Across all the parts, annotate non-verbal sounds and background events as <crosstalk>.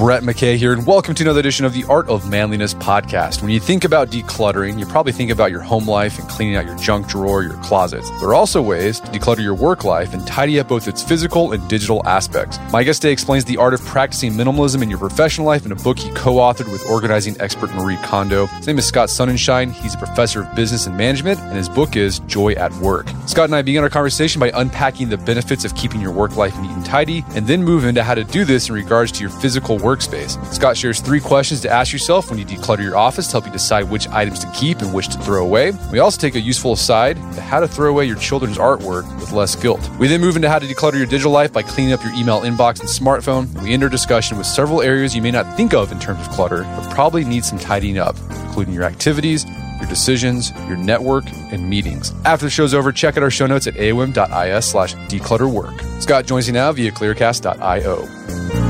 Brett McKay here, and welcome to another edition of the Art of Manliness podcast. When you think about decluttering, you probably think about your home life and cleaning out your junk drawer, your closets. There are also ways to declutter your work life and tidy up both its physical and digital aspects. My guest today explains the art of practicing minimalism in your professional life in a book he co authored with organizing expert Marie Kondo. His name is Scott Sonenshein. He's a professor of business and management, and his book is Joy at Work. Scott and I began our conversation by unpacking the benefits of keeping your work life neat and tidy, and then move into how to do this in regards to your physical workspace. Scott shares three questions to ask yourself when you declutter your office to help you decide which items to keep and which to throw away. We also take a useful aside to how to throw away your children's artwork with less guilt. We then move into how to declutter your digital life by cleaning up your email inbox and smartphone. We end our discussion with several areas you may not think of in terms of clutter, but probably need some tidying up, including your activities, your decisions, your network, and meetings. After the show's over, check out our show notes at aom.is slash declutterwork. Scott joins you now via clearcast.io.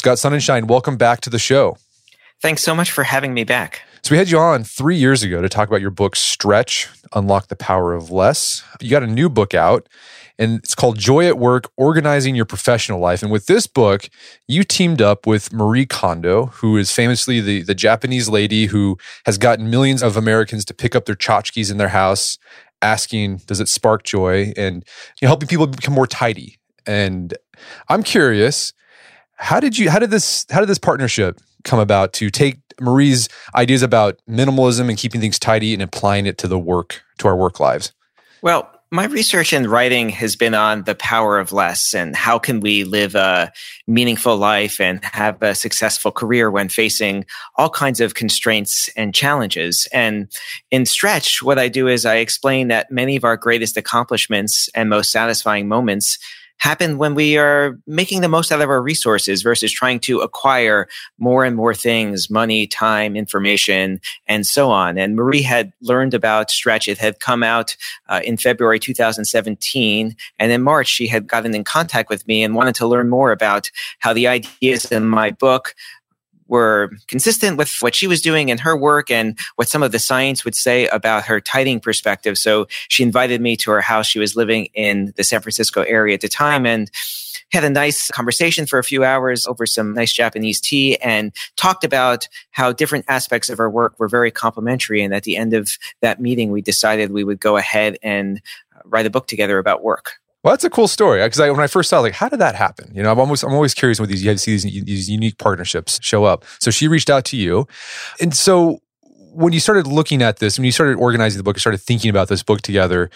Scott Sonenshein, welcome back to the show. Thanks so much for having me back. So, we had you on three years ago to talk about your book, Stretch Unlock the Power of Less. You got a new book out, and it's called Joy at Work Organizing Your Professional Life. And with this book, you teamed up with Marie Kondo, who is famously the, the Japanese lady who has gotten millions of Americans to pick up their tchotchkes in their house, asking, Does it spark joy? And you know, helping people become more tidy. And I'm curious how did you how did this how did this partnership come about to take Marie's ideas about minimalism and keeping things tidy and applying it to the work to our work lives? Well, my research and writing has been on the power of less and how can we live a meaningful life and have a successful career when facing all kinds of constraints and challenges. And in Stretch, what I do is I explain that many of our greatest accomplishments and most satisfying moments happen when we are making the most out of our resources versus trying to acquire more and more things, money, time, information, and so on. And Marie had learned about Stretch. It had come out uh, in February 2017. And in March, she had gotten in contact with me and wanted to learn more about how the ideas in my book were consistent with what she was doing in her work and what some of the science would say about her tidying perspective. So she invited me to her house. She was living in the San Francisco area at the time and had a nice conversation for a few hours over some nice Japanese tea and talked about how different aspects of our work were very complementary. And at the end of that meeting, we decided we would go ahead and uh, write a book together about work. Well, that's a cool story because when I first saw, like, how did that happen? You know, I'm almost, I'm always curious when these you see these, these unique partnerships show up. So she reached out to you, and so when you started looking at this, when you started organizing the book, you started thinking about this book together.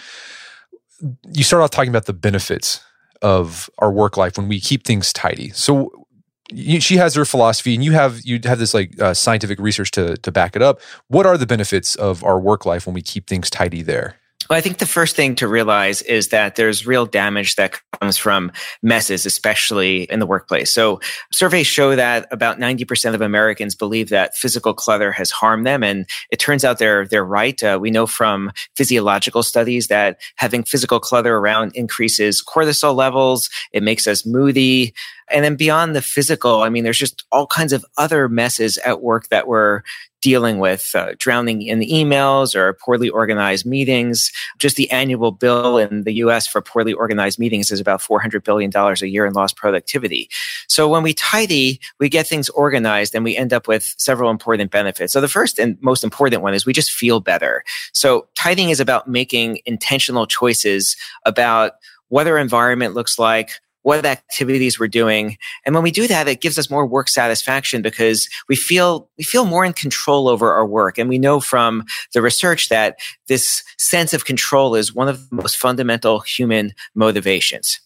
You start off talking about the benefits of our work life when we keep things tidy. So you, she has her philosophy, and you have you have this like uh, scientific research to to back it up. What are the benefits of our work life when we keep things tidy there? Well, I think the first thing to realize is that there's real damage that comes from messes, especially in the workplace. So surveys show that about 90% of Americans believe that physical clutter has harmed them. And it turns out they're, they're right. Uh, we know from physiological studies that having physical clutter around increases cortisol levels. It makes us moody. And then beyond the physical, I mean, there's just all kinds of other messes at work that we're dealing with uh, drowning in the emails or poorly organized meetings. Just the annual bill in the US for poorly organized meetings is about $400 billion a year in lost productivity. So when we tidy, we get things organized and we end up with several important benefits. So the first and most important one is we just feel better. So tidying is about making intentional choices about what our environment looks like, what activities we're doing. And when we do that, it gives us more work satisfaction because we feel, we feel more in control over our work. And we know from the research that this sense of control is one of the most fundamental human motivations.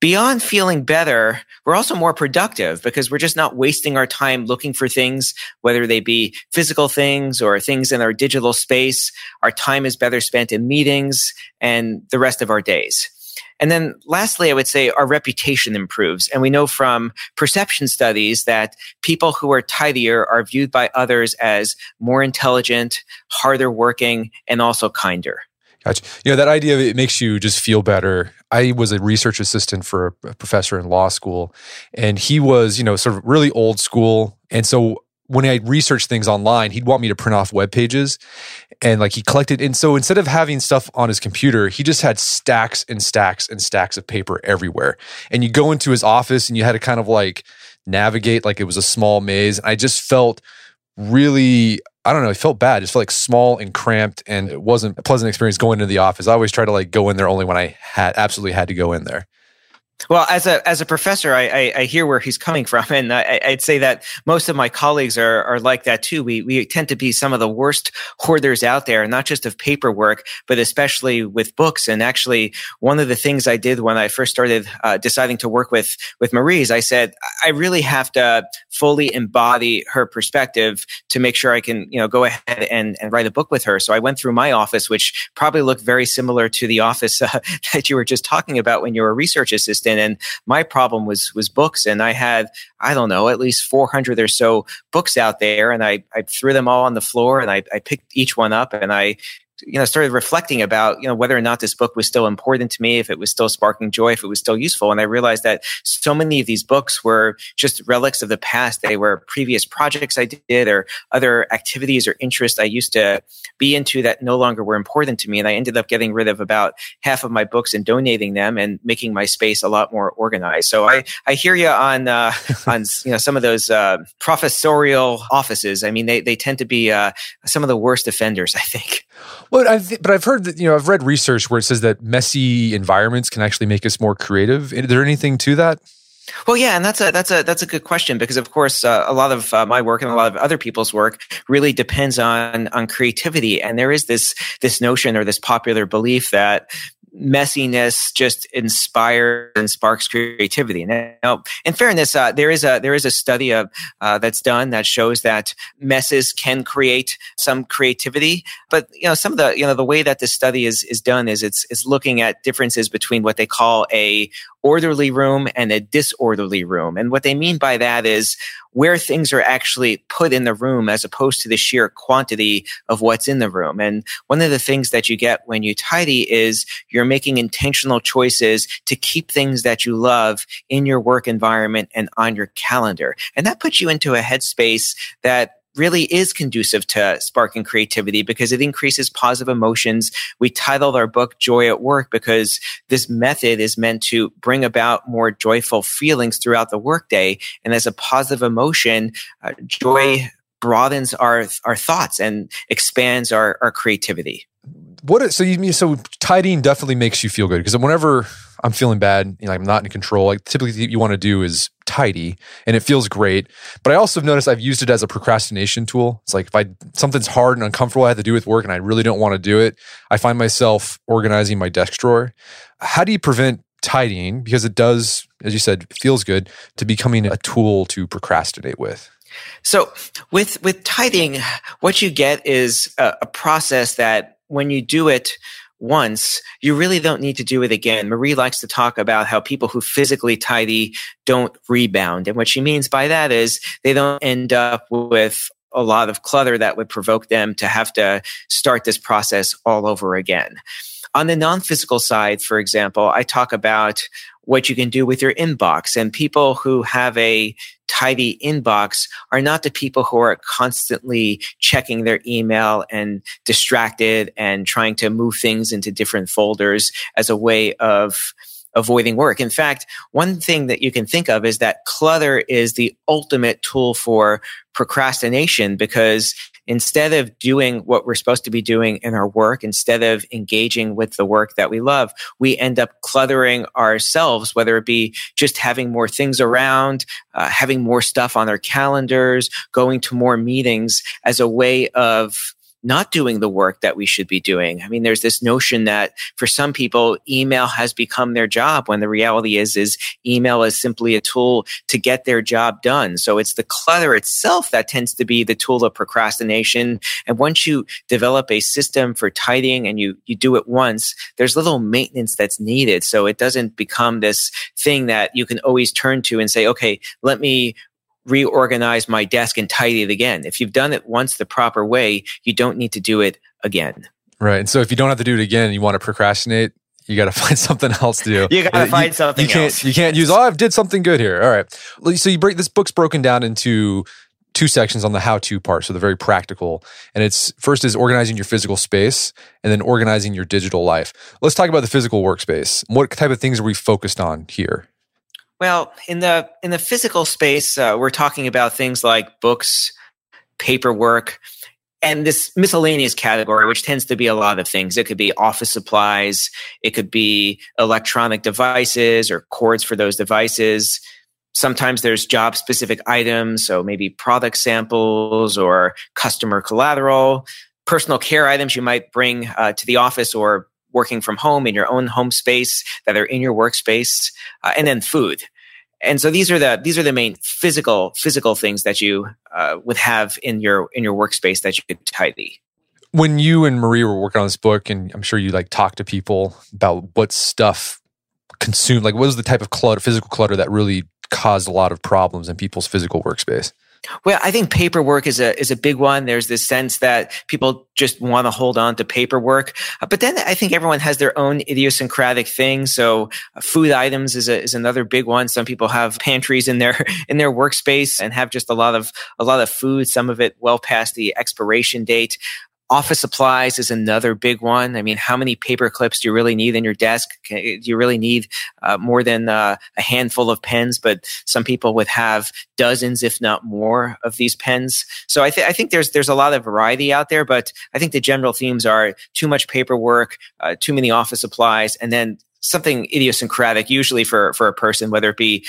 Beyond feeling better, we're also more productive because we're just not wasting our time looking for things, whether they be physical things or things in our digital space. Our time is better spent in meetings and the rest of our days. And then lastly, I would say our reputation improves. And we know from perception studies that people who are tidier are viewed by others as more intelligent, harder working, and also kinder. Gotcha. You know, that idea of it makes you just feel better. I was a research assistant for a professor in law school, and he was, you know, sort of really old school. And so when I researched things online, he'd want me to print off web pages and like he collected. And so instead of having stuff on his computer, he just had stacks and stacks and stacks of paper everywhere. And you go into his office and you had to kind of like navigate like it was a small maze. And I just felt really I don't know, it felt bad. It felt like small and cramped and it wasn't a pleasant experience going into the office. I always try to like go in there only when I had absolutely had to go in there. Well, as a as a professor, I, I, I hear where he's coming from, and I, would say that most of my colleagues are are like that too. We we tend to be some of the worst hoarders out there, not just of paperwork, but especially with books. And actually, one of the things I did when I first started uh, deciding to work with with Marie's, I said I really have to fully embody her perspective to make sure I can you know go ahead and and write a book with her. So I went through my office, which probably looked very similar to the office <laughs> uh, that you were just talking about when you were a research assistant and my problem was was books, and I had I don't know at least 400 or so books out there, and I I threw them all on the floor, and I I picked each one up, and I you know started reflecting about you know whether or not this book was still important to me if it was still sparking joy if it was still useful. And i realized that so many of these books were just relics of the past. They were previous projects i did or other activities or interests i used to be into that no longer were important to me. And i ended up getting rid of about half of my books and donating them and making my space a lot more organized. So i i hear you on uh, <laughs> on you know some of those uh, professorial offices. I mean they, they tend to be uh, some of the worst offenders i think well, I've, but I've heard that you know I've read research where it says that messy environments can actually make us more creative. Is there anything to that? Well, yeah, and that's a that's a that's a good question because, of course, uh, a lot of uh, my work and a lot of other people's work really depends on on creativity, and there is this this notion or this popular belief that messiness just inspires and sparks creativity. Now, in fairness, uh, there is a there is a study of, uh, that's done that shows that messes can create some creativity. But you know, some of the you know the way that this study is is done is it's it's looking at differences between what they call a orderly room and a disorderly room. And what they mean by that is where things are actually put in the room as opposed to the sheer quantity of what's in the room. And one of the things that you get when you tidy is you're making intentional choices to keep things that you love in your work environment and on your calendar. And that puts you into a headspace that really is conducive to sparking creativity because it increases positive emotions. We titled our book Joy at Work because this method is meant to bring about more joyful feelings throughout the workday. And as a positive emotion, uh, joy broadens our, our thoughts and expands our, our creativity. What so you mean so tidying definitely makes you feel good because whenever I'm feeling bad, you know, I'm not in control. Like typically you want to do is tidy and it feels great. But I also have noticed I've used it as a procrastination tool. It's like if I something's hard and uncomfortable I have to do with work and I really don't want to do it, I find myself organizing my desk drawer. How do you prevent tidying because it does as you said feels good to becoming a tool to procrastinate with? So with with tidying, what you get is a, a process that when you do it once, you really don't need to do it again. Marie likes to talk about how people who physically tidy don't rebound. And what she means by that is they don't end up with a lot of clutter that would provoke them to have to start this process all over again. On the non physical side, for example, I talk about what you can do with your inbox. And people who have a tidy inbox are not the people who are constantly checking their email and distracted and trying to move things into different folders as a way of avoiding work. In fact, one thing that you can think of is that clutter is the ultimate tool for procrastination because instead of doing what we're supposed to be doing in our work, instead of engaging with the work that we love, we end up cluttering ourselves, whether it be just having more things around, uh, having more stuff on our calendars, going to more meetings as a way of not doing the work that we should be doing. I mean, there's this notion that for some people, email has become their job when the reality is, is email is simply a tool to get their job done. So it's the clutter itself that tends to be the tool of procrastination. And once you develop a system for tidying and you, you do it once, there's little maintenance that's needed. So it doesn't become this thing that you can always turn to and say, okay, let me reorganize my desk and tidy it again. If you've done it once the proper way, you don't need to do it again. Right. And so if you don't have to do it again, and you want to procrastinate, you got to <laughs> find something else to do. you got to uh, find something you can't, else. You can't use, oh, I've did something good here. All right. So you break, this book's broken down into two sections on the how to part, so the very practical. And it's first is organizing your physical space and then organizing your digital life. Let's talk about the physical workspace. What type of things are we focused on here? Well, in the in the physical space, uh, we're talking about things like books, paperwork, and this miscellaneous category, which tends to be a lot of things. It could be office supplies, it could be electronic devices or cords for those devices. Sometimes there's job specific items, so maybe product samples or customer collateral, personal care items you might bring uh, to the office or working from home in your own home space that are in your workspace, uh, and then food and so these are the these are the main physical physical things that you uh, would have in your in your workspace that you could tidy. When you and marie were working on this book and i'm sure you like talk to people about what stuff consumed like what was the type of clutter physical clutter that really caused a lot of problems in people's physical workspace well, I think paperwork is a is a big one. There's this sense that people just want to hold on to paperwork, uh, but then I think everyone has their own idiosyncratic thing. So, uh, food items is a, is another big one. Some people have pantries in their <laughs> in their workspace and have just a lot of a lot of food. Some of it well past the expiration date. Office supplies is another big one. I mean, how many paper clips do you really need in your desk? Do you really need uh, more than uh, a handful of pens? But some people would have dozens, if not more, of these pens. So I, th- I think there's there's a lot of variety out there. But I think the general themes are too much paperwork, uh, too many office supplies, and then something idiosyncratic, usually for for a person, whether it be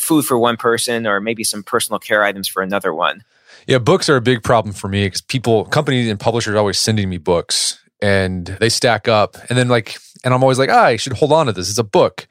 food for one person or maybe some personal care items for another one. Yeah, books are a big problem for me because people, companies, and publishers are always sending me books and they stack up. And then, like, and I'm always like, ah, I should hold on to this. It's a book.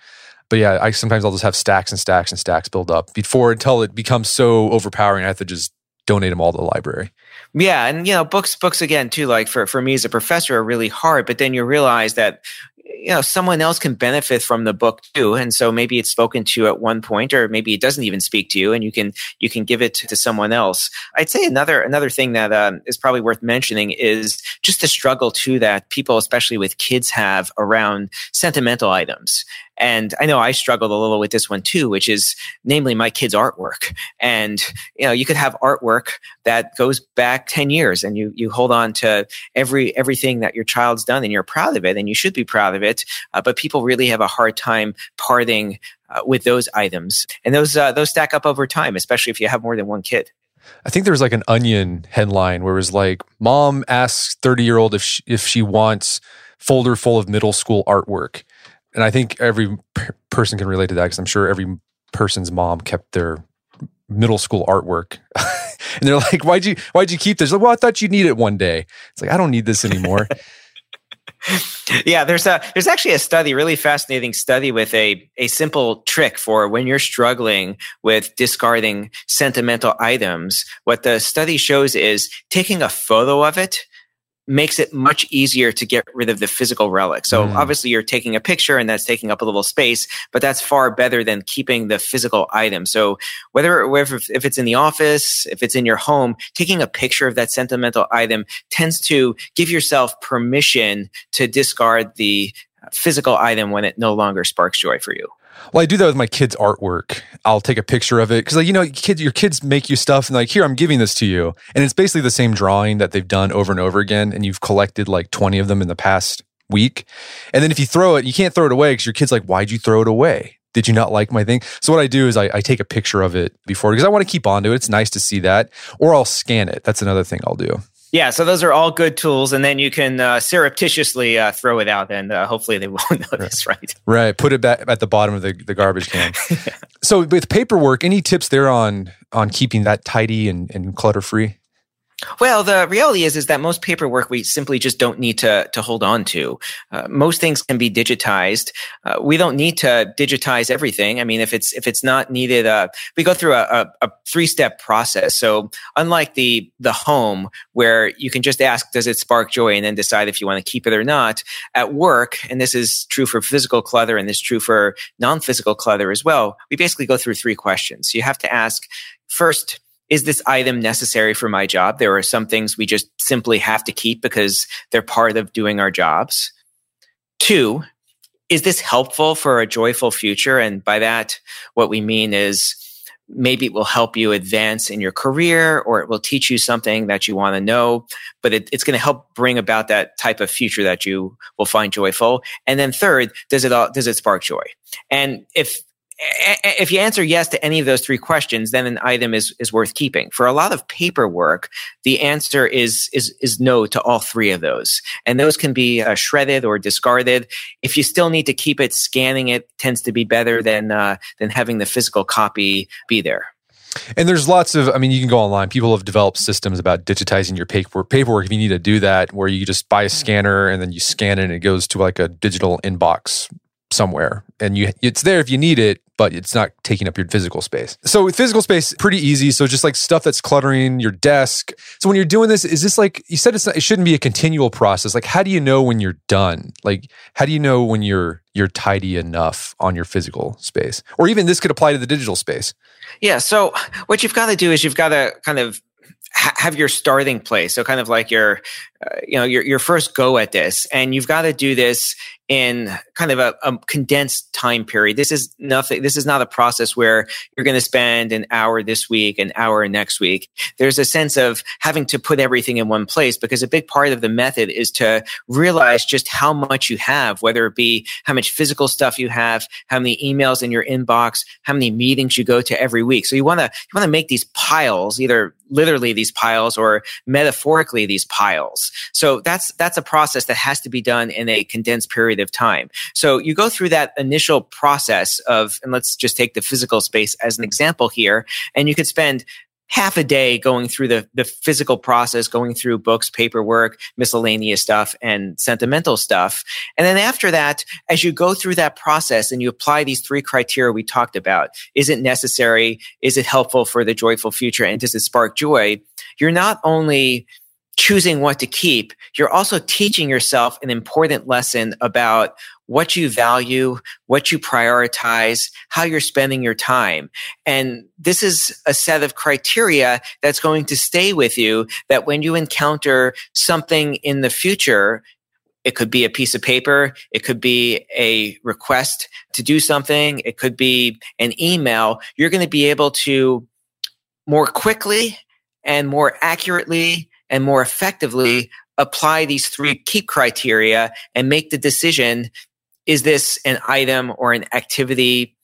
But yeah, I sometimes I'll just have stacks and stacks and stacks build up before until it becomes so overpowering. I have to just donate them all to the library. Yeah, and you know, books, books again too. Like for for me as a professor, are really hard. But then you realize that you know someone else can benefit from the book too. And so maybe it's spoken to at one point or maybe it doesn't even speak to you and you can you can give it to, to someone else. I'd say another another thing that um, is probably worth mentioning is just the struggle too that people especially with kids have around sentimental items and I know I struggled a little with this one too, which is namely my kids' artwork. And, you know, you could have artwork that goes back 10 years and you, you hold on to every, everything that your child's done and you're proud of it and you should be proud of it. Uh, but people really have a hard time parting uh, with those items. And those, uh, those stack up over time, especially if you have more than one kid. I think there was like an onion headline where it was like, mom asks 30 year old if she, if she wants folder full of middle school artwork and I think every person can relate to that because I'm sure every person's mom kept their middle school artwork. <laughs> and they're like, "Why'd you Why'd you keep this?" Like, well, I thought you'd need it one day. It's like I don't need this anymore. <laughs> yeah, there's a there's actually a study, really fascinating study with a a simple trick for when you're struggling with discarding sentimental items. What the study shows is taking a photo of it makes it much easier to get rid of the physical relic. So mm. obviously you're taking a picture and that's taking up a little space, but that's far better than keeping the physical item. So whether, whether if it's in the office, if it's in your home, taking a picture of that sentimental item tends to give yourself permission to discard the physical item when it no longer sparks joy for you. Well, I do that with my kids' artwork. I'll take a picture of it because, like, you know, kids, your kids make you stuff, and like, here, I'm giving this to you, and it's basically the same drawing that they've done over and over again, and you've collected like 20 of them in the past week, and then if you throw it, you can't throw it away because your kid's like, why'd you throw it away? Did you not like my thing? So what I do is I, I take a picture of it before because I want to keep on to it. It's nice to see that, or I'll scan it. That's another thing I'll do. Yeah, so those are all good tools, and then you can uh, surreptitiously uh, throw it out, and uh, hopefully they <laughs> won't notice, right? Right. Put it back at the bottom of the, the garbage can. <laughs> So with paperwork, any tips there on on keeping that tidy and, and clutter free? Well, the reality is is that most paperwork we simply just don't need to to hold on to. Uh, most things can be digitized. Uh, we don't need to digitize everything. I mean, if it's if it's not needed, uh, we go through a, a, a three step process. So, unlike the the home where you can just ask, does it spark joy, and then decide if you want to keep it or not. At work, and this is true for physical clutter, and this is true for non physical clutter as well. We basically go through three questions. You have to ask first is this item necessary for my job? There are some things we just simply have to keep because they're part of doing our jobs. Two, is this helpful for a joyful future? And by that, what we mean is, maybe it will help you advance in your career or it will teach you something that you want to know but it, it's going to help bring about that type of future that you will find joyful and then third does it all does it spark joy and if if you answer yes to any of those three questions, then an item is, is worth keeping. For a lot of paperwork, the answer is, is, is no to all three of those. And those can be uh, shredded or discarded. If you still need to keep it, scanning it tends to be better than, uh, than having the physical copy be there. And there's lots of, I mean, you can go online. People have developed systems about digitizing your paperwork. Paperwork, if you need to do that, where you just buy a scanner and then you scan it and it goes to like a digital inbox somewhere. And you it's there if you need it but it's not taking up your physical space. So physical space pretty easy. So just like stuff that's cluttering your desk. So when you're doing this is this like you said it's not, it shouldn't be a continual process. Like how do you know when you're done? Like how do you know when you're you're tidy enough on your physical space? Or even this could apply to the digital space. Yeah so what you've got to do is you've got to kind of have your starting place. So kind of like your uh, you know your, your first go at this and you've got to do this in kind of a, a, condensed time period. This is nothing. This is not a process where you're going to spend an hour this week, an hour next week. There's a sense of having to put everything in one place because a big part of the method is to realize just how much you have, whether it be how much physical stuff you have, how many emails in your inbox, how many meetings you go to every week. So you want to, you want to make these piles, either literally these piles or metaphorically these piles. So that's, that's a process that has to be done in a condensed period of time. So you go through that initial process of, and let's just take the physical space as an example here, and you could spend half a day going through the, the physical process, going through books, paperwork, miscellaneous stuff, and sentimental stuff. And then after that, as you go through that process and you apply these three criteria we talked about, is it necessary? Is it helpful for the joyful future? And does it spark joy? You're not only choosing what to keep, you're also teaching yourself an important lesson about what you value, what you prioritize, how you're spending your time. And this is a set of criteria that's going to stay with you that when you encounter something in the future, it could be a piece of paper. It could be a request to do something. It could be an email. You're going to be able to more quickly and more accurately and more effectively apply these three keep criteria and make the decision is this an item or an activity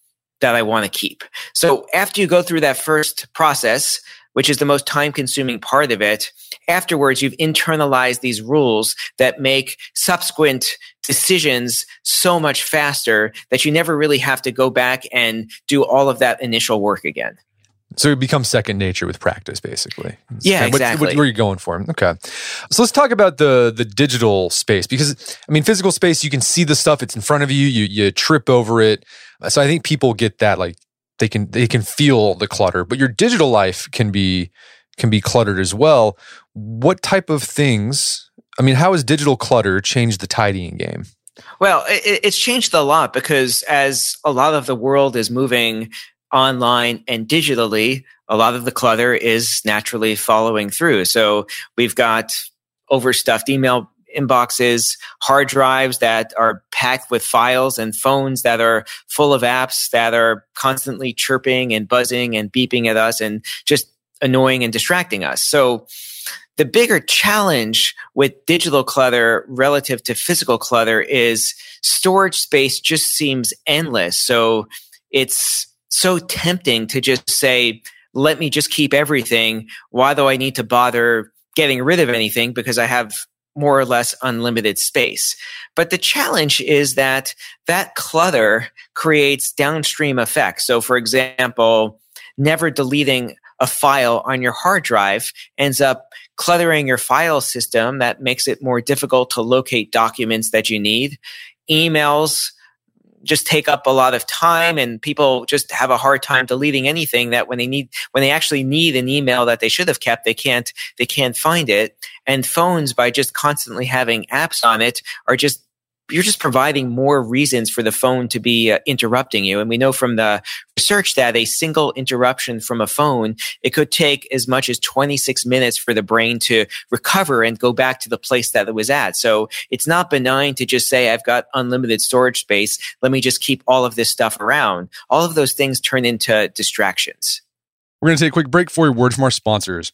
that I want to keep? So after you go through that first process, which is the most time consuming part of it, afterwards you've internalized these rules that make subsequent decisions so much faster that you never really have to go back and do all of that initial work again. So it becomes second nature with practice, basically. It's yeah, kind of exactly. What, what, where you're going for. Okay. So let's talk about the the digital space because I mean, physical space, you can see the stuff; it's in front of you. You you trip over it. So I think people get that, like they can they can feel the clutter. But your digital life can be can be cluttered as well. What type of things? I mean, how has digital clutter changed the tidying game? Well, it, it's changed a lot because as a lot of the world is moving online and digitally, a lot of the clutter is naturally following through. So we've got overstuffed email inboxes, hard drives that are packed with files and phones that are full of apps that are constantly chirping and buzzing and beeping at us and just annoying and distracting us. So the bigger challenge with digital clutter relative to physical clutter is storage space just seems endless. So it's so tempting to just say, let me just keep everything. Why do I need to bother getting rid of anything? Because I have more or less unlimited space. But the challenge is that that clutter creates downstream effects. So, for example, never deleting a file on your hard drive ends up cluttering your file system that makes it more difficult to locate documents that you need. Emails just take up a lot of time and people just have a hard time deleting anything that when they need when they actually need an email that they should have kept they can't they can't find it. And phones by just constantly having apps on it are just you're just providing more reasons for the phone to be uh, interrupting you. And we know from the research that a single interruption from a phone, it could take as much as 26 minutes for the brain to recover and go back to the place that it was at. So it's not benign to just say, I've got unlimited storage space. Let me just keep all of this stuff around. All of those things turn into distractions. We're going to take a quick break for a word from our sponsors.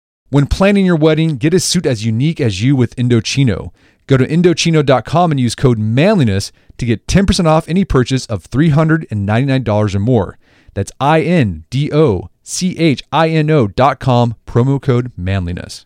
When planning your wedding, get a suit as unique as you with Indochino. Go to Indochino.com and use code manliness to get 10% off any purchase of $399 or more. That's I N D O C H I N O.com, promo code manliness.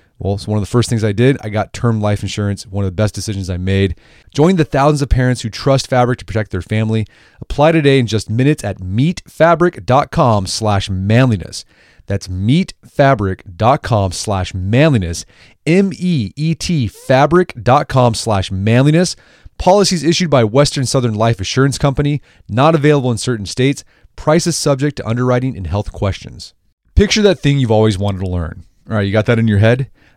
Well, so one of the first things I did, I got term life insurance, one of the best decisions I made. Join the thousands of parents who trust Fabric to protect their family. Apply today in just minutes at meetfabric.com slash manliness. That's meetfabric.com slash manliness. M-E-E-T fabric.com slash manliness. Policies issued by Western Southern Life Assurance Company, not available in certain states. Prices subject to underwriting and health questions. Picture that thing you've always wanted to learn. All right, you got that in your head?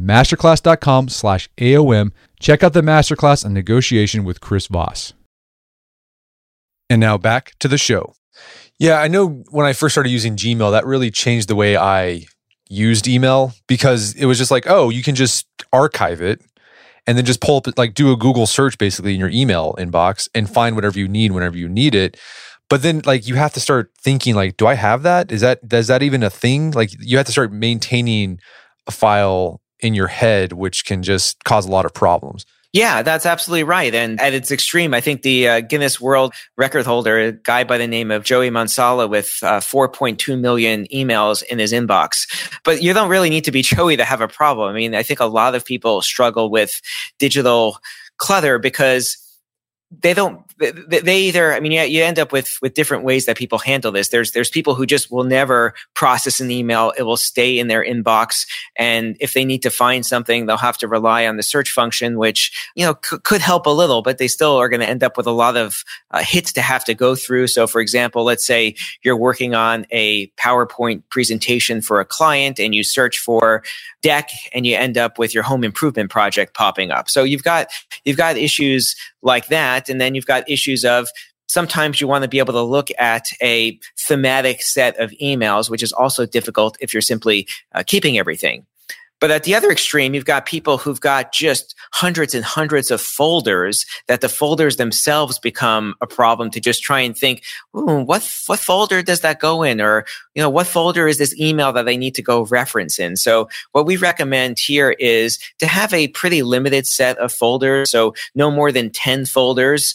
Masterclass.com slash AOM Check out the masterclass on negotiation with Chris Voss. And now back to the show. Yeah, I know when I first started using Gmail, that really changed the way I used email because it was just like, oh, you can just archive it and then just pull up, like, do a Google search basically in your email inbox and find whatever you need whenever you need it. But then, like, you have to start thinking, like, do I have that? Is that, is that even a thing? Like, you have to start maintaining a file in your head, which can just cause a lot of problems. Yeah, that's absolutely right. And at its extreme, I think the uh, Guinness World Record holder, a guy by the name of Joey Mansala with uh, 4.2 million emails in his inbox. But you don't really need to be Joey to have a problem. I mean, I think a lot of people struggle with digital clutter because they don't they either i mean you, you end up with with different ways that people handle this. There's there's people who just will never process an email. It will stay in their inbox. And if they need to find something they'll have to rely on the search function which you know c- could help a little but they still are going to end up with a lot of uh, hits to have to go through. So for example let's say you're working on a powerpoint presentation for a client and you search for deck and you end up with your home improvement project popping up. So you've got you've got issues like that and then you've got issues of sometimes you want to be able to look at a thematic set of emails, which is also difficult if you're simply uh, keeping everything. But at the other extreme, you've got people who've got just hundreds and hundreds of folders that the folders themselves become a problem to just try and think, what, what folder does that go in? Or, you know, what folder is this email that I need to go reference in? So what we recommend here is to have a pretty limited set of folders. So no more than 10 folders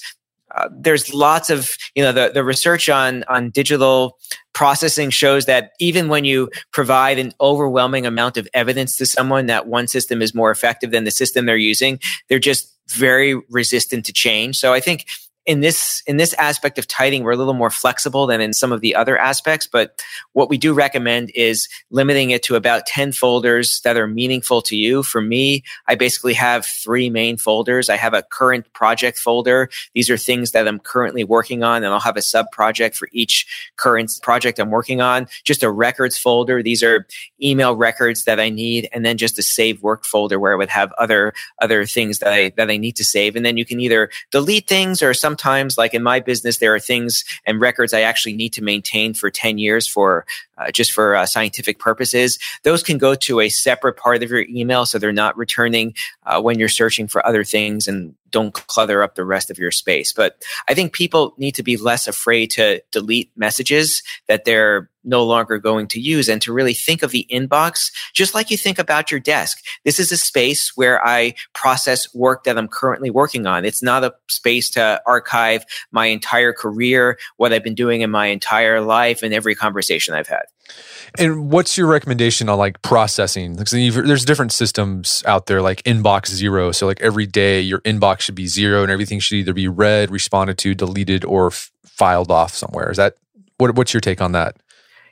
uh, there's lots of you know the, the research on on digital processing shows that even when you provide an overwhelming amount of evidence to someone that one system is more effective than the system they're using they're just very resistant to change. So i think in this in this aspect of tidying we're a little more flexible than in some of the other aspects but what we do recommend is limiting it to about 10 folders that are meaningful to you. For me i basically have three main folders. I have a current project folder. These are things that i'm currently working on and i'll have a sub project for each current project i'm working on. Just a records folder. These are email records that i need and then just a save work folder where i would have other other things that i that i need to save. And then you can either delete things or some sometimes, like in my business, there are things and records I actually need to maintain for 10 years for uh, just for uh, scientific purposes. Those can go to a separate part of your email so they're not returning uh, when you're searching for other things and don't clutter up the rest of your space. But I think people need to be less afraid to delete messages that they're no longer going to use and to really think of the inbox just like you think about your desk. This is a space where I process work that I'm currently working on. It's not a space to archive my entire career, what I've been doing in my entire life and every conversation I've had. And what's your recommendation on like processing? Because there's different systems out there, like inbox zero. So like every day, your inbox should be zero, and everything should either be read, responded to, deleted, or f- filed off somewhere. Is that what? What's your take on that?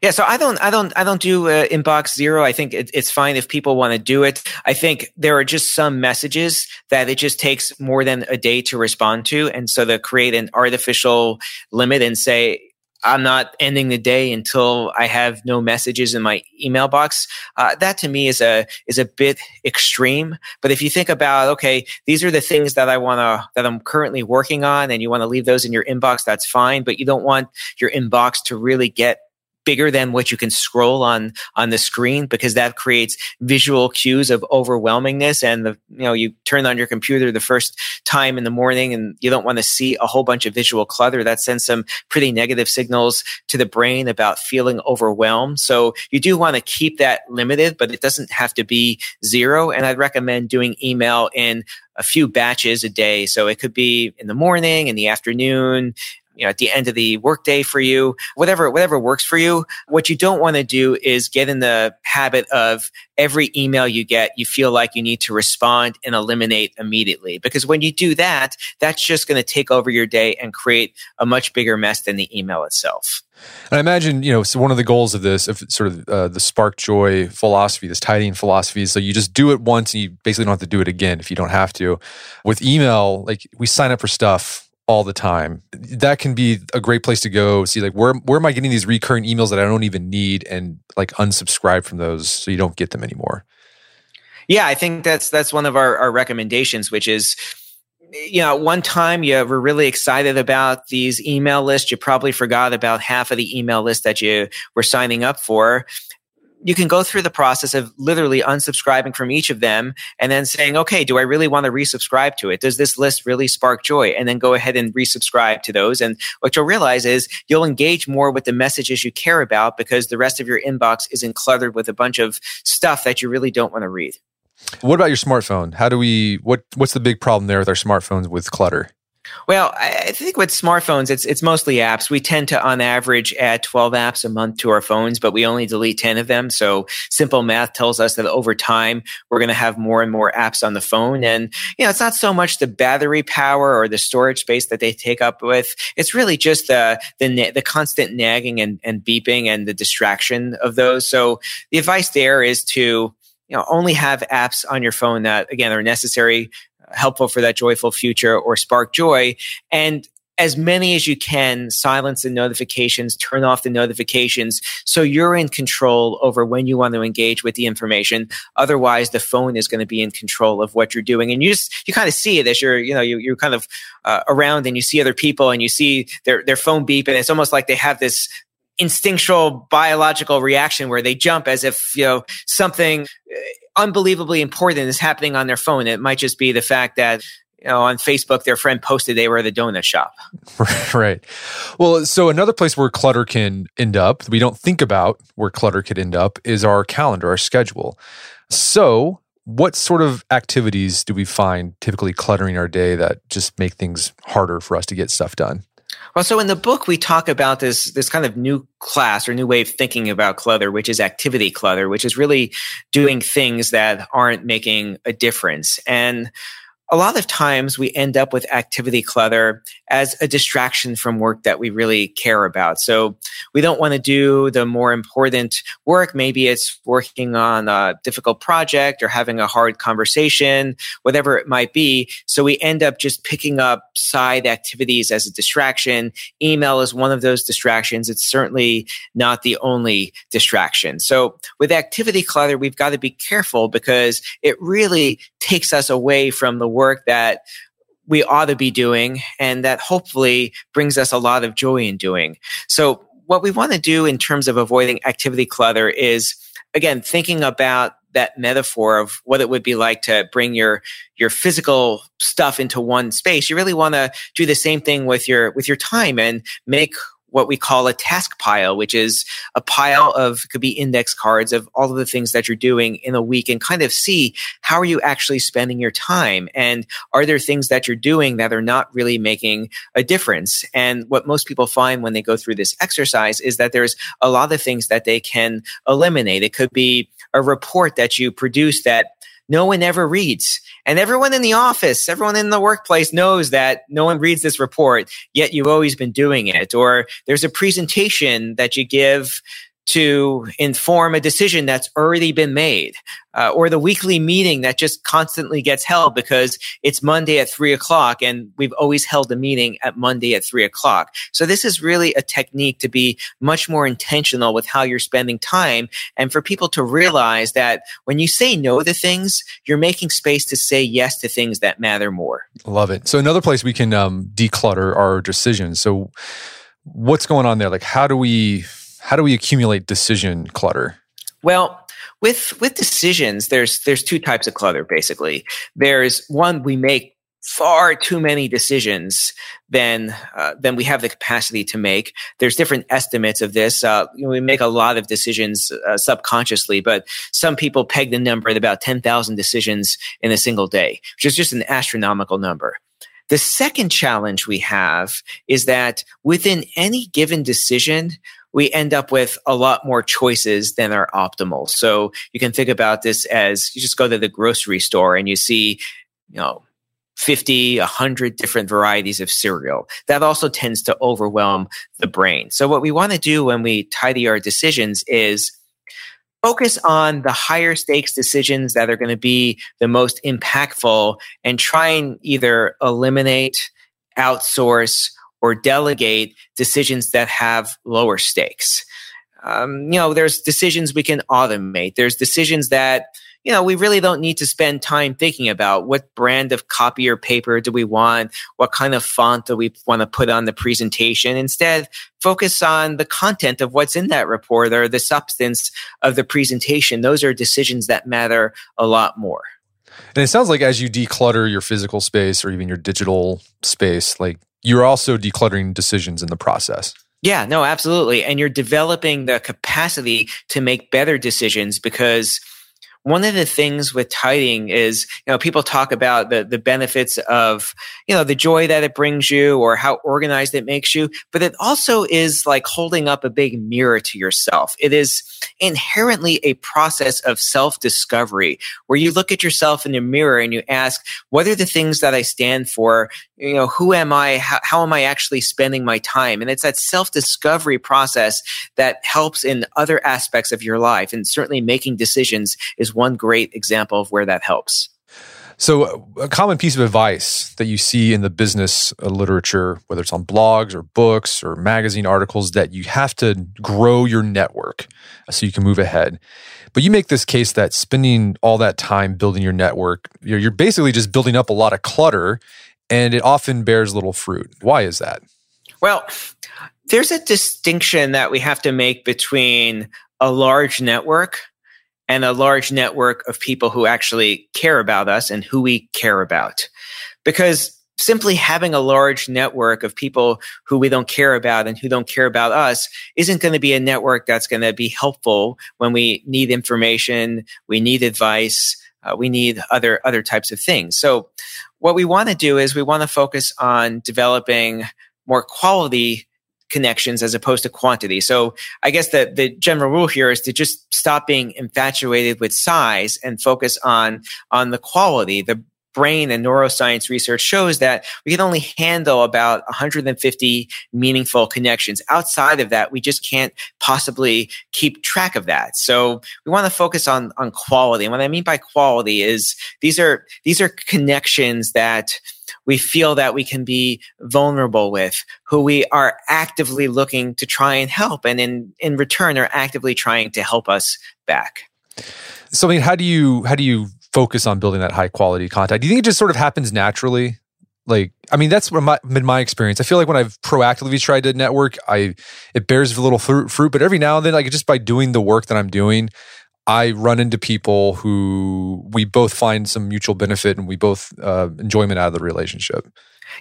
Yeah, so I don't, I don't, I don't do uh, inbox zero. I think it, it's fine if people want to do it. I think there are just some messages that it just takes more than a day to respond to, and so to create an artificial limit and say I'm not ending the day until I have no messages in my email box. Uh, that to me is a is a bit extreme. But if you think about okay, these are the things that I want to that I'm currently working on, and you want to leave those in your inbox, that's fine. But you don't want your inbox to really get bigger than what you can scroll on on the screen because that creates visual cues of overwhelmingness and the you know you turn on your computer the first time in the morning and you don't want to see a whole bunch of visual clutter. That sends some pretty negative signals to the brain about feeling overwhelmed. So you do want to keep that limited but it doesn't have to be zero. And i'd recommend doing email in a few batches a day. So it could be in the morning, in the afternoon, you know, at the end of the workday for you, whatever, whatever works for you. What you don't want to do is get in the habit of every email you get, you feel like you need to respond and eliminate immediately. Because when you do that, that's just going to take over your day and create a much bigger mess than the email itself. And I imagine, you know, so one of the goals of this, of sort of uh, the spark joy philosophy, this tidying philosophy, is so you just do it once and you basically don't have to do it again if you don't have to. With email, like we sign up for stuff all the time. That can be a great place to go see like where where am I getting these recurring emails that I don't even need and like unsubscribe from those so you don't get them anymore. Yeah, I think that's that's one of our, our recommendations, which is you know, one time you were really excited about these email lists. You probably forgot about half of the email list that you were signing up for you can go through the process of literally unsubscribing from each of them and then saying, okay, do I really want to resubscribe to it? Does this list really spark joy? And then go ahead and resubscribe to those. And what you'll realize is you'll engage more with the messages you care about because the rest of your inbox isn't cluttered with a bunch of stuff that you really don't want to read. What about your smartphone? How do we what what's the big problem there with our smartphones with clutter? Well, I think with smartphones, it's it's mostly apps. We tend to, on average, add 12 apps a month to our phones, but we only delete 10 of them. So simple math tells us that over time, we're going to have more and more apps on the phone. And you know, it's not so much the battery power or the storage space that they take up with. It's really just the the the constant nagging and, and beeping and the distraction of those. So the advice there is to you know only have apps on your phone that again are necessary helpful for that joyful future or spark joy. And as many as you can, silence the notifications, turn off the notifications so you're in control over when you want to engage with the information. Otherwise, the phone is going to be in control of what you're doing. And you just, you kind of see it as you're, you know, you, you're kind of uh, around and you see other people and you see their, their phone beep. And it's almost like they have this instinctual biological reaction where they jump as if, you know, something unbelievably important is happening on their phone. It might just be the fact that you know, on Facebook, their friend posted they were at the donut shop. <laughs> right. Well, so another place where clutter can end up, we don't think about where clutter could end up, is our calendar, our schedule. So, what sort of activities do we find typically cluttering our day that just make things harder for us to get stuff done? Well, so in the book, we talk about this, this kind of new class or new way of thinking about clutter, which is activity clutter, which is really doing things that aren't making a difference. And a lot of times we end up with activity clutter as a distraction from work that we really care about. So we don't want to do the more important work. Maybe it's working on a difficult project or having a hard conversation, whatever it might be. So we end up just picking up side activities as a distraction. Email is one of those distractions. It's certainly not the only distraction. So with activity clutter, we've got to be careful because it really takes us away from the work that we ought to be doing and that hopefully brings us a lot of joy in doing. So what we want to do in terms of avoiding activity clutter is again thinking about that metaphor of what it would be like to bring your your physical stuff into one space you really want to do the same thing with your with your time and make what we call a task pile, which is a pile of could be index cards of all of the things that you're doing in a week and kind of see how are you actually spending your time and are there things that you're doing that are not really making a difference? And what most people find when they go through this exercise is that there's a lot of things that they can eliminate. It could be a report that you produce that no one ever reads. And everyone in the office, everyone in the workplace knows that no one reads this report, yet you've always been doing it. Or there's a presentation that you give to inform a decision that's already been made, uh, or the weekly meeting that just constantly gets held because it's Monday at three o'clock and we've always held a meeting at Monday at three o'clock. So this is really a technique to be much more intentional with how you're spending time and for people to realize that when you say no to things, you're making space to say yes to things that matter more. Love it. So another place we can um, declutter our decisions. So what's going on there? Like, how do we how do we accumulate decision clutter? Well, with with decisions, there's there's two types of clutter basically. There's one we make far too many decisions than uh, than we have the capacity to make. There's different estimates of this. Uh, you know, we make a lot of decisions uh, subconsciously, but some people peg the number at about ten thousand decisions in a single day, which is just an astronomical number. The second challenge we have is that within any given decision, we end up with a lot more choices than are optimal. So you can think about this as you just go to the grocery store and you see, you know, 50, 100 different varieties of cereal. That also tends to overwhelm the brain. So what we want to do when we tidy our decisions is focus on the higher stakes decisions that are going to be the most impactful and try and either eliminate, outsource, or delegate decisions that have lower stakes. Um, you know, there's decisions we can automate. There's decisions that, you know, we really don't need to spend time thinking about what brand of copy or paper do we want? What kind of font do we want to put on the presentation? Instead, focus on the content of what's in that report or the substance of the presentation. Those are decisions that matter a lot more. And it sounds like as you declutter your physical space or even your digital space, like you're also decluttering decisions in the process. Yeah, no, absolutely. And you're developing the capacity to make better decisions because one of the things with tidying is, you know, people talk about the, the benefits of, you know, the joy that it brings you or how organized it makes you, but it also is like holding up a big mirror to yourself. It is inherently a process of self discovery where you look at yourself in the mirror and you ask, what are the things that I stand for? You know, who am I? How, how am I actually spending my time? And it's that self discovery process that helps in other aspects of your life. And certainly making decisions is one great example of where that helps. So, a common piece of advice that you see in the business uh, literature, whether it's on blogs or books or magazine articles, that you have to grow your network so you can move ahead. But you make this case that spending all that time building your network, you're, you're basically just building up a lot of clutter and it often bears little fruit. Why is that? Well, there's a distinction that we have to make between a large network and a large network of people who actually care about us and who we care about. Because simply having a large network of people who we don't care about and who don't care about us isn't going to be a network that's going to be helpful when we need information, we need advice, uh, we need other other types of things. So what we want to do is we want to focus on developing more quality connections as opposed to quantity. So I guess the, the general rule here is to just stop being infatuated with size and focus on, on the quality. The brain and neuroscience research shows that we can only handle about 150 meaningful connections. Outside of that, we just can't possibly keep track of that. So we want to focus on, on quality. And what I mean by quality is these are, these are connections that we feel that we can be vulnerable with, who we are actively looking to try and help, and in, in return are actively trying to help us back. So, I mean, how do you how do you focus on building that high quality contact? Do you think it just sort of happens naturally? Like, I mean, that's my, been my experience. I feel like when I've proactively tried to network, I it bears a little fruit, fruit, but every now and then, like just by doing the work that I'm doing, I run into people who we both find some mutual benefit and we both uh, enjoyment out of the relationship.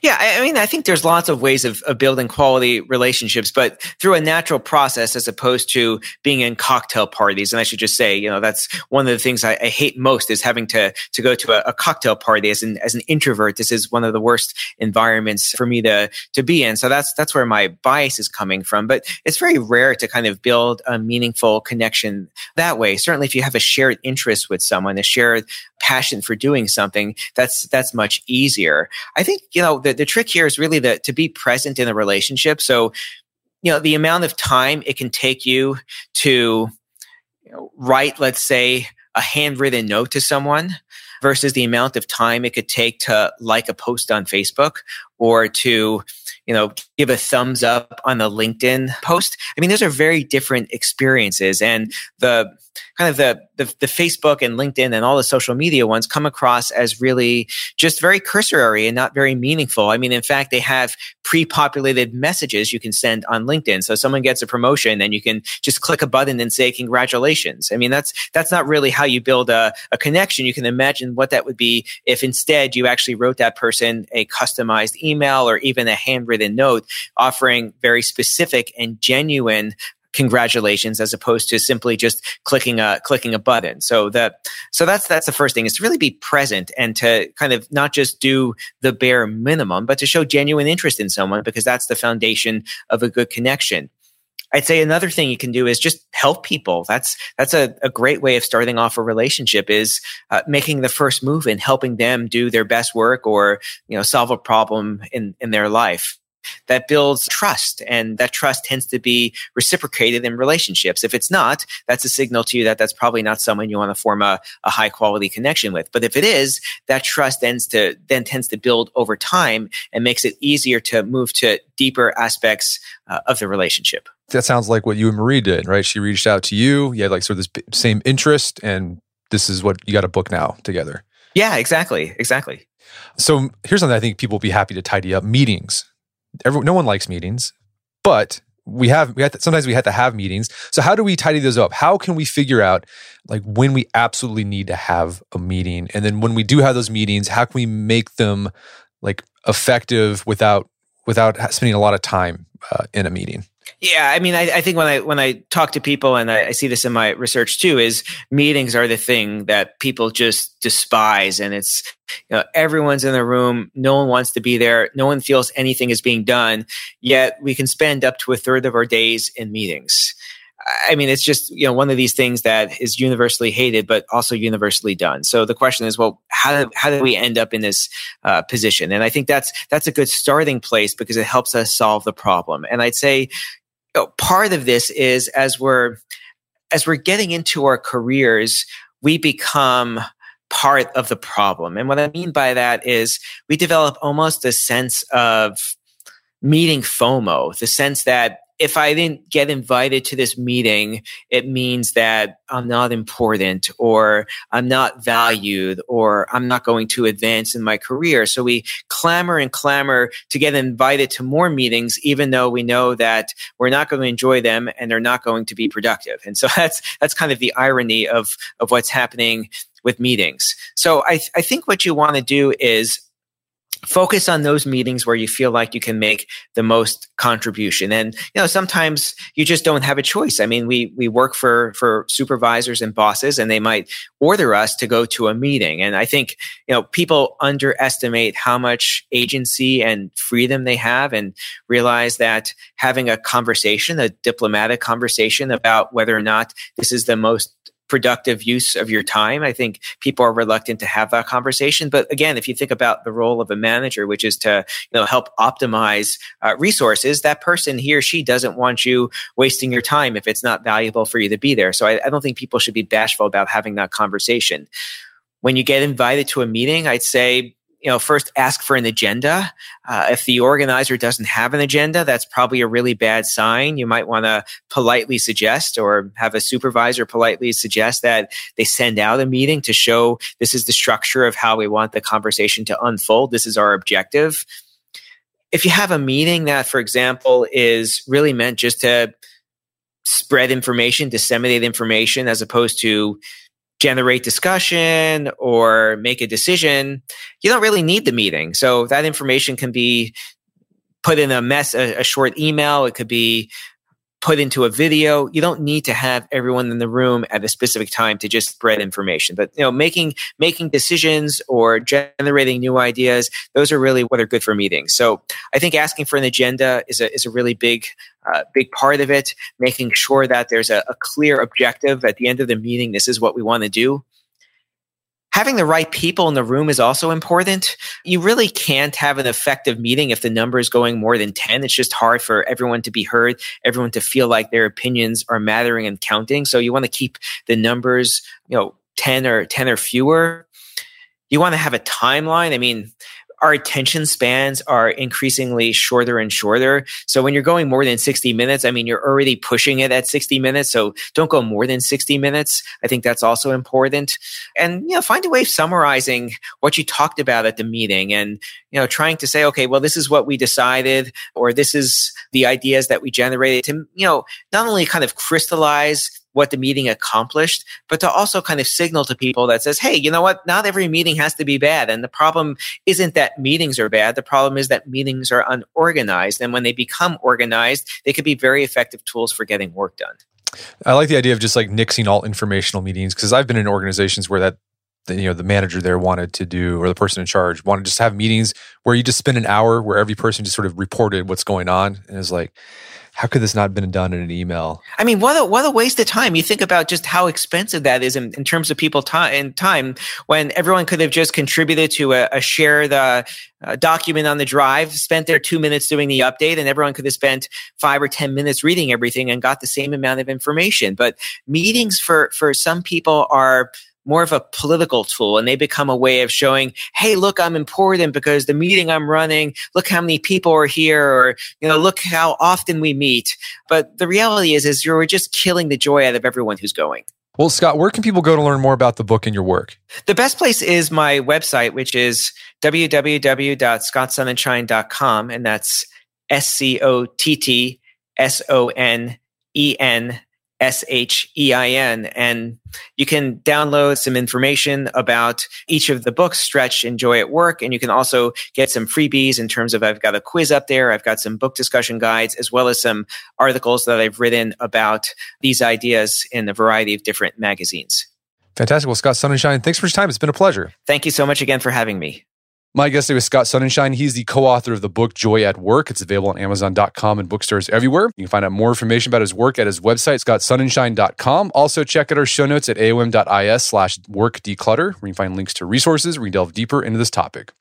Yeah, I mean, I think there's lots of ways of, of, building quality relationships, but through a natural process as opposed to being in cocktail parties. And I should just say, you know, that's one of the things I, I hate most is having to to go to a, a, cocktail party as an as an introvert. This is one of the worst environments for me to to be in. So that's that's where my bias is coming from. But it's very rare to kind of build a meaningful connection that way. Certainly, if you have a shared interest with someone, a shared passion for doing something, that's that's much easier. I think you know the, the trick here is really the, to be present in the relationship. So, you know, the amount of time it can take you to you know, write, let's say, a handwritten note to someone versus the amount of time it could take to like a post on Facebook or to, you know, give a thumbs up on a LinkedIn post. I mean, those are very different experiences. And the kind of the, the, the Facebook and LinkedIn and all the social media ones come across as really just very cursory and not very meaningful. I mean, in fact, they have pre-populated messages you can send on LinkedIn. So someone gets a promotion and you can just click a button and say congratulations. I mean, that's that's not really how you build a, a connection. You can imagine what that would be if instead you actually wrote that person a customized email or even a handwritten note offering very specific and genuine congratulations as opposed to simply just clicking a clicking a button. So that so that's that's the first thing is to really be present and to kind of not just do the bare minimum but to show genuine interest in someone because that's the foundation of a good connection I'd say another thing you can do is just help people. That's that's a, a great way of starting off a relationship is uh, making the first move and helping them do their best work or you know solve a problem in in their life that builds trust and that trust tends to be reciprocated in relationships. If it's not, that's a signal to you that that's probably not someone you want to form a, a high quality connection with. But if it is, that trust tends to then tends to build over time and makes it easier to move to deeper aspects uh, of the relationship. That sounds like what you and Marie did, right? She reached out to you. You had like sort of this same interest, and this is what you got a book now together. Yeah, exactly, exactly. So here's something I think people will be happy to tidy up: meetings every, no one likes meetings, but we have we have to, sometimes we have to have meetings. So how do we tidy those up? How can we figure out like when we absolutely need to have a meeting, and then when we do have those meetings, how can we make them like effective without without spending a lot of time uh, in a meeting? Yeah, I mean, I, I, think when I when I talk to people, and I, I, see this in my research too, is meetings are the thing that people just despise, and it's you know everyone's in the room, no one wants to be there, no one feels anything is being done, yet we can spend up to a third of our days in meetings. I mean, it's just you know one of these things that is universally hated, but also universally done. So the question is, well, how do, how do we end up in this uh, position? And I think that's that's a good starting place because it helps us solve the problem. And I'd say, you know, part of this is as we're as we're getting into our careers, we become part of the problem. And what I mean by that is we develop almost a sense of meeting FOMO, the sense that if I didn't get invited to this meeting, it means that I'm not important or I'm not valued or I'm not going to advance in my career. So we clamor and clamor to get invited to more meetings, even though we know that we're not going to enjoy them and they're not going to be productive. And so <laughs> that's, that's kind of the irony of, of what's happening with meetings. So I, I think what you want to do is focus on those meetings where you feel like you can make the most contribution. And you know sometimes you just don't have a choice. I mean we we work for for supervisors and bosses and they might order us to go to a meeting. And i think you know people underestimate how much agency and freedom they have and realize that having a conversation a diplomatic conversation about whether or not this is the most productive use of your time. I think people are reluctant to have that conversation. But again, if you think about the role of a manager, which is to you know help optimize uh, resources, that person he or she doesn't want you wasting your time if it's not valuable for you to be there. So I, I don't think people should be bashful about having that conversation. When you get invited to a meeting, I'd say you know, first ask for an agenda. Uh, if the organizer doesn't have an agenda, that's probably a really bad sign. You might want to politely suggest or have a supervisor politely suggest that they send out a meeting to show this is the structure of how we want the conversation to unfold. This is our objective. If you have a meeting that, for example, is really meant just to spread information, disseminate information, as opposed to generate discussion or make a decision, you don't really need the meeting. So that information can be put in a mess, a, a short email. It could be put into a video. You don't need to have everyone in the room at a specific time to just spread information. But you know, making making decisions or generating new ideas, those are really what are good for meetings. So I think asking for an agenda is a is a really big uh, big part of it. Making sure that there's a, a clear objective at the end of the meeting. This is what we want to do having the right people in the room is also important. You really can't have an effective meeting if the number is going more than 10. It's just hard for everyone to be heard, everyone to feel like their opinions are mattering and counting. So you want to keep the numbers, you know, 10 or 10 or fewer. You want to have a timeline. I mean, our attention spans are increasingly shorter and shorter. So when you're going more than 60 minutes, I mean, you're already pushing it at 60 minutes. So don't go more than 60 minutes. I think that's also important. And, you know, find a way of summarizing what you talked about at the meeting and, you know, trying to say, okay, well, this is what we decided, or this is the ideas that we generated to, you know, not only kind of crystallize what the meeting accomplished, but to also kind of signal to people that says, hey, you know what? Not every meeting has to be bad. And the problem isn't that meetings are bad. The problem is that meetings are unorganized. And when they become organized, they could be very effective tools for getting work done. I like the idea of just like nixing all informational meetings because I've been in organizations where that you know the manager there wanted to do or the person in charge wanted to just have meetings where you just spend an hour where every person just sort of reported what's going on and is like how could this not have been done in an email? I mean, what a, what a waste of time. You think about just how expensive that is in, in terms of people time and time when everyone could have just contributed to a, a share the uh, document on the drive, spent their two minutes doing the update, and everyone could have spent five or 10 minutes reading everything and got the same amount of information. But meetings for, for some people are more of a political tool and they become a way of showing, hey, look, I'm important because the meeting I'm running, look how many people are here, or, you know, look how often we meet. But the reality is, is you're just killing the joy out of everyone who's going. Well, Scott, where can people go to learn more about the book and your work? The best place is my website, which is www.scottsonenshein.com. And that's S C O T T S O N E N S H E I N. And you can download some information about each of the books, Stretch, and Joy at Work. And you can also get some freebies in terms of I've got a quiz up there. I've got some book discussion guides, as well as some articles that I've written about these ideas in a variety of different magazines. Fantastic. Well, Scott Sonenshein, thanks for your time. It's been a pleasure. Thank you so much again for having me. My guest today was Scott Sonenshein. He's the co-author of the book Joy at Work. It's available on Amazon.com and bookstores everywhere. You can find out more information about his work at his website, scottsonenshein.com. Also, check out our show notes at aom.is slash work declutter, where you can find links to resources where we delve deeper into this topic.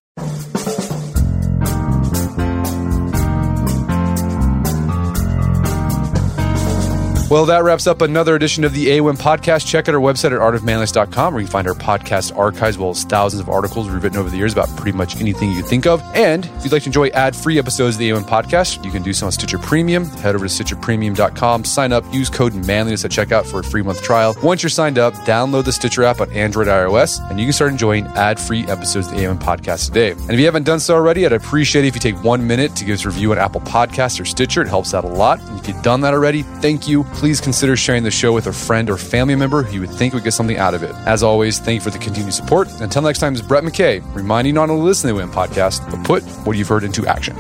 Well, that wraps up another edition of the AOM podcast. Check out our website at artofmanliness.com where you can find our podcast archives, as well as thousands of articles we've written over the years about pretty much anything you think of. And if you'd like to enjoy ad free episodes of the AOM podcast, you can do so on Stitcher Premium. Head over to StitcherPremium.com, sign up, use code manliness at checkout for a free month trial. Once you're signed up, download the Stitcher app on Android iOS, and you can start enjoying ad free episodes of the AOM podcast today. And if you haven't done so already, I'd appreciate it if you take one minute to give us a review on Apple Podcasts or Stitcher. It helps out a lot. And if you've done that already, thank you please consider sharing the show with a friend or family member who you would think would get something out of it. As always, thank you for the continued support. Until next time, it's Brett McKay reminding you not only to listen to the AOM podcast, but put what you've heard into action.